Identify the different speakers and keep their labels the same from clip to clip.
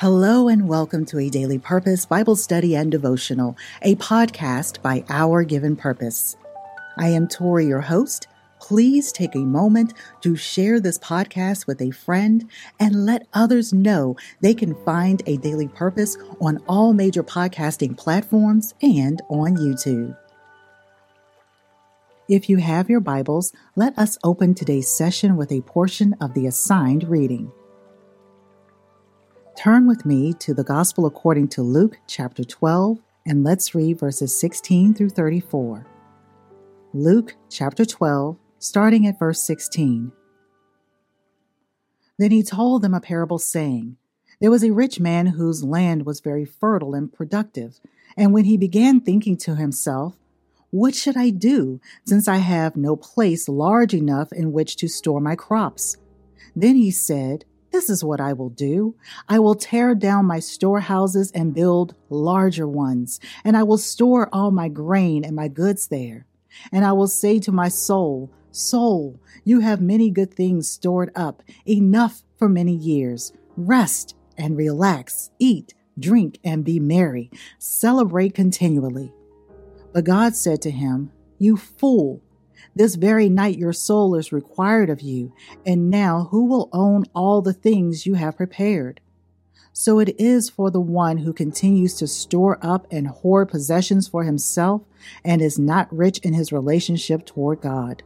Speaker 1: Hello and welcome to a Daily Purpose Bible Study and Devotional, a podcast by Our Given Purpose. I am Torrie, your host. Please take a moment to share this podcast with a friend and let others know they can find a daily purpose on all major podcasting platforms and on YouTube. If you have your Bibles, let us open today's session with a portion of the assigned reading. Turn with me to the Gospel according to Luke chapter 12, and let's read verses 16 through 34. Luke chapter 12, starting at verse 16. Then he told them a parable, saying, There was a rich man whose land was very fertile and productive, and when he began thinking to himself, What should I do, since I have no place large enough in which to store my crops? Then he said, this is what I will do. I will tear down my storehouses and build larger ones, and I will store all my grain and my goods there. And I will say to my soul, Soul, you have many good things stored up, enough for many years. Rest and relax, eat, drink, and be merry. Celebrate continually. But God said to him, You fool. This very night your soul is required of you, and now who will own all the things you have prepared? So it is for the one who continues to store up and hoard possessions for himself and is not rich in his relationship toward God.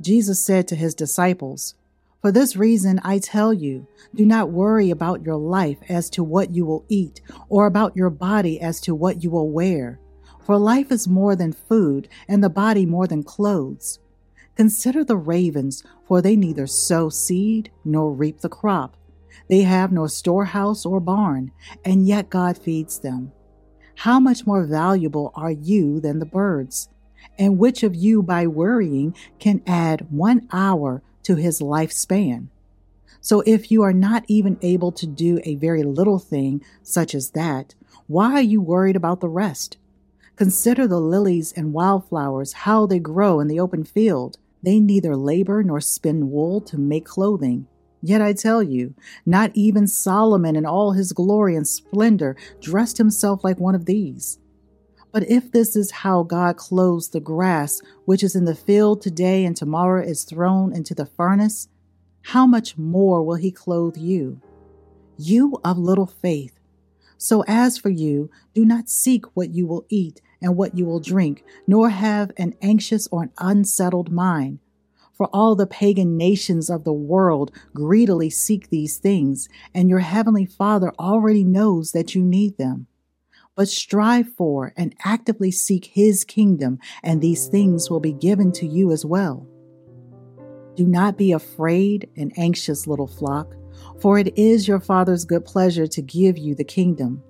Speaker 1: Jesus said to his disciples, For this reason I tell you, do not worry about your life as to what you will eat, or about your body as to what you will wear. For life is more than food, and the body more than clothes. Consider the ravens, for they neither sow seed nor reap the crop. They have no storehouse or barn, and yet God feeds them. How much more valuable are you than the birds? And which of you, by worrying, can add one hour to his lifespan? So if you are not even able to do a very little thing, such as that, why are you worried about the rest? Consider the lilies and wildflowers, how they grow in the open field. They neither labor nor spin wool to make clothing. Yet I tell you, not even Solomon in all his glory and splendor dressed himself like one of these. But if this is how God clothes the grass which is in the field today and tomorrow is thrown into the furnace, how much more will he clothe you? You of little faith. So as for you, do not seek what you will eat and what you will drink, nor have an anxious or an unsettled mind. For all the pagan nations of the world greedily seek these things, and your heavenly Father already knows that you need them. But strive for and actively seek his kingdom, and these things will be given to you as well. Do not be afraid and anxious, little flock for it is your Father's good pleasure to give you the kingdom.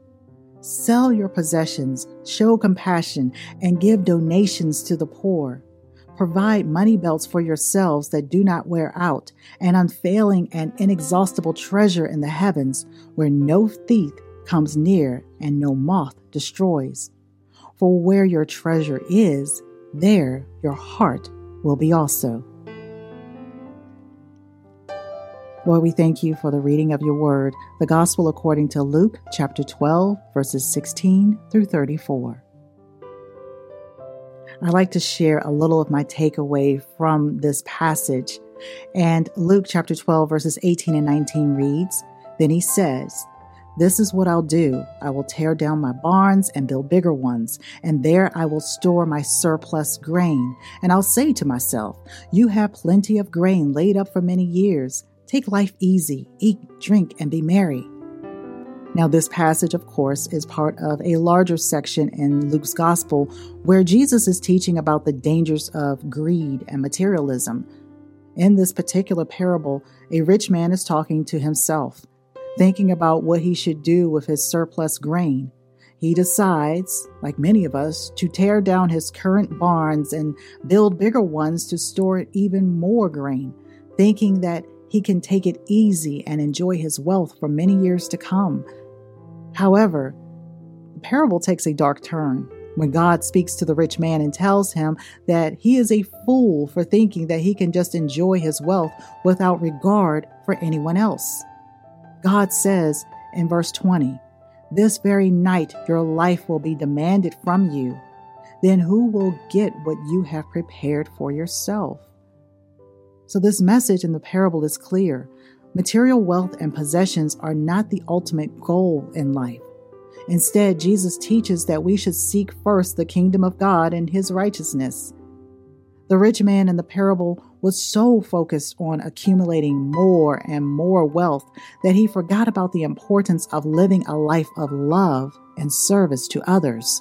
Speaker 1: Sell your possessions, show compassion, and give donations to the poor. Provide money belts for yourselves that do not wear out, an unfailing and inexhaustible treasure in the heavens, where no thief comes near and no moth destroys. For where your treasure is, there your heart will be also. Lord, we thank you for the reading of your word, the gospel according to Luke chapter 12, verses 16 through 34. I'd like to share a little of my takeaway from this passage. And Luke chapter 12, verses 18 and 19 reads Then he says, This is what I'll do. I will tear down my barns and build bigger ones, and there I will store my surplus grain. And I'll say to myself, You have plenty of grain laid up for many years. Take life easy, eat, drink, and be merry. Now, this passage, of course, is part of a larger section in Luke's gospel where Jesus is teaching about the dangers of greed and materialism. In this particular parable, a rich man is talking to himself, thinking about what he should do with his surplus grain. He decides, like many of us, to tear down his current barns and build bigger ones to store even more grain, thinking that he can take it easy and enjoy his wealth for many years to come. However, the parable takes a dark turn when God speaks to the rich man and tells him that he is a fool for thinking that he can just enjoy his wealth without regard for anyone else. God says, in verse 20, This very night your life will be demanded from you. Then who will get what you have prepared for yourself? So, this message in the parable is clear. Material wealth and possessions are not the ultimate goal in life. Instead, Jesus teaches that we should seek first the kingdom of God and his righteousness. The rich man in the parable was so focused on accumulating more and more wealth that he forgot about the importance of living a life of love and service to others.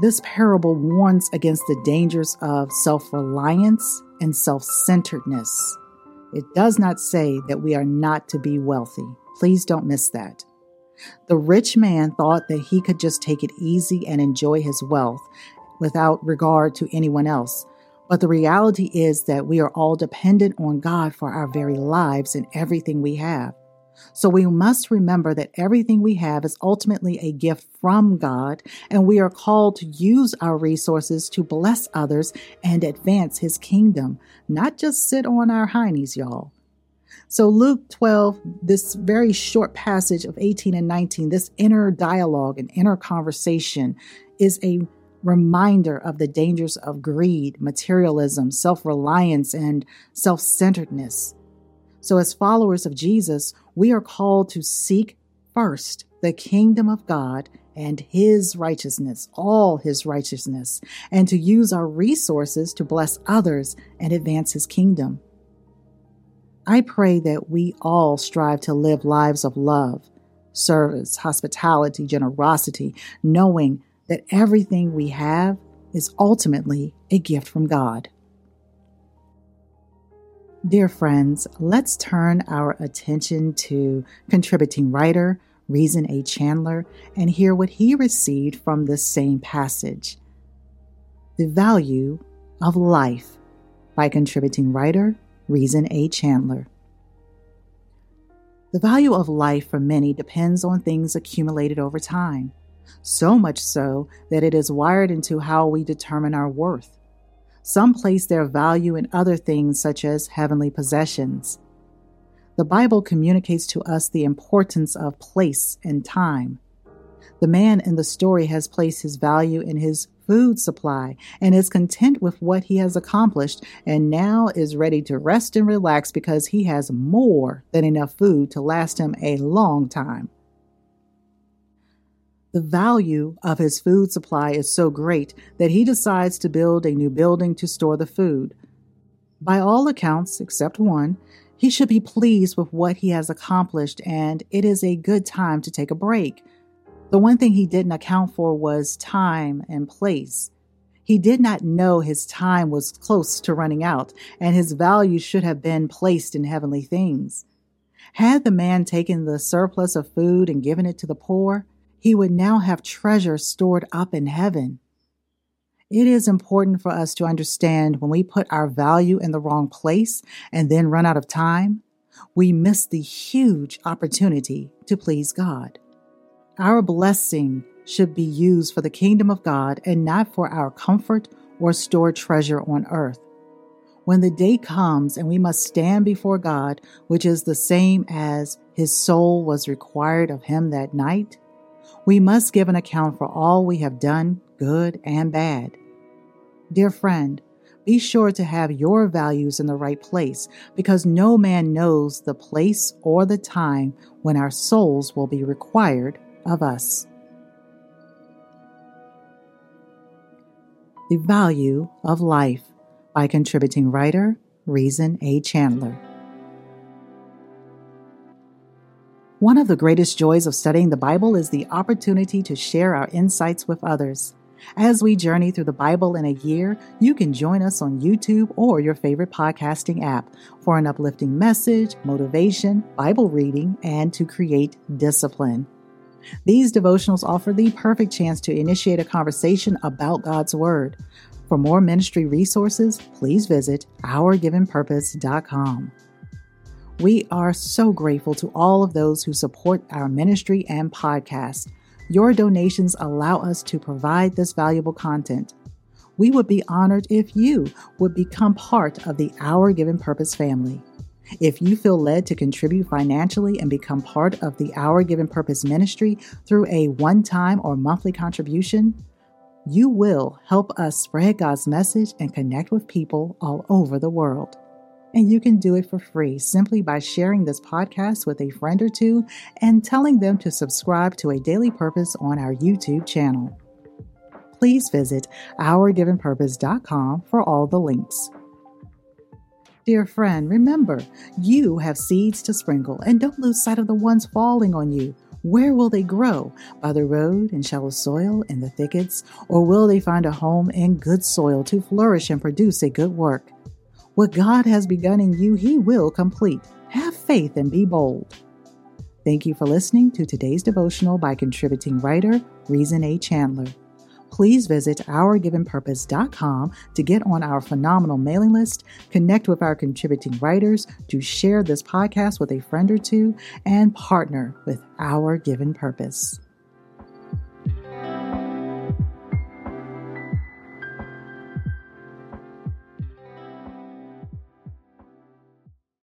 Speaker 1: This parable warns against the dangers of self reliance and self centeredness. It does not say that we are not to be wealthy. Please don't miss that. The rich man thought that he could just take it easy and enjoy his wealth without regard to anyone else. But the reality is that we are all dependent on God for our very lives and everything we have. So we must remember that everything we have is ultimately a gift from God, and we are called to use our resources to bless others and advance His kingdom, not just sit on our heinies, y'all. So, Luke 12, this very short passage of 18 and 19, this inner dialogue and inner conversation is a reminder of the dangers of greed, materialism, self reliance, and self centeredness. So, as followers of Jesus, we are called to seek first the kingdom of God and his righteousness, all his righteousness, and to use our resources to bless others and advance his kingdom. I pray that we all strive to live lives of love, service, hospitality, generosity, knowing that everything we have is ultimately a gift from God. Dear friends, let's turn our attention to contributing writer Reason A. Chandler and hear what he received from this same passage. The Value of Life by contributing writer Reason A. Chandler. The value of life for many depends on things accumulated over time, so much so that it is wired into how we determine our worth. Some place their value in other things, such as heavenly possessions. The Bible communicates to us the importance of place and time. The man in the story has placed his value in his food supply and is content with what he has accomplished and now is ready to rest and relax because he has more than enough food to last him a long time. The value of his food supply is so great that he decides to build a new building to store the food. By all accounts, except one, he should be pleased with what he has accomplished, and it is a good time to take a break. The one thing he didn't account for was time and place. He did not know his time was close to running out, and his value should have been placed in heavenly things. Had the man taken the surplus of food and given it to the poor, he would now have treasure stored up in heaven. It is important for us to understand when we put our value in the wrong place and then run out of time, we miss the huge opportunity to please God. Our blessing should be used for the kingdom of God and not for our comfort or stored treasure on earth. When the day comes and we must stand before God, which is the same as his soul was required of him that night, we must give an account for all we have done, good and bad. Dear friend, be sure to have your values in the right place because no man knows the place or the time when our souls will be required of us. The Value of Life by contributing writer Reason A. Chandler. One of the greatest joys of studying the Bible is the opportunity to share our insights with others. As we journey through the Bible in a year, you can join us on YouTube or your favorite podcasting app for an uplifting message, motivation, Bible reading, and to create discipline. These devotionals offer the perfect chance to initiate a conversation about God's Word. For more ministry resources, please visit ourgivenpurpose.com. We are so grateful to all of those who support our ministry and podcast. Your donations allow us to provide this valuable content. We would be honored if you would become part of the Our Given Purpose family. If you feel led to contribute financially and become part of the Our Given Purpose ministry through a one time or monthly contribution, you will help us spread God's message and connect with people all over the world. And you can do it for free simply by sharing this podcast with a friend or two and telling them to subscribe to a daily purpose on our YouTube channel. Please visit ourgivenpurpose.com for all the links. Dear friend, remember, you have seeds to sprinkle and don't lose sight of the ones falling on you. Where will they grow? By the road, in shallow soil, in the thickets? Or will they find a home in good soil to flourish and produce a good work? What God has begun in you, He will complete. Have faith and be bold. Thank you for listening to today's devotional by contributing writer Reason A. Chandler. Please visit ourgivenpurpose.com to get on our phenomenal mailing list, connect with our contributing writers, to share this podcast with a friend or two, and partner with Our Given Purpose.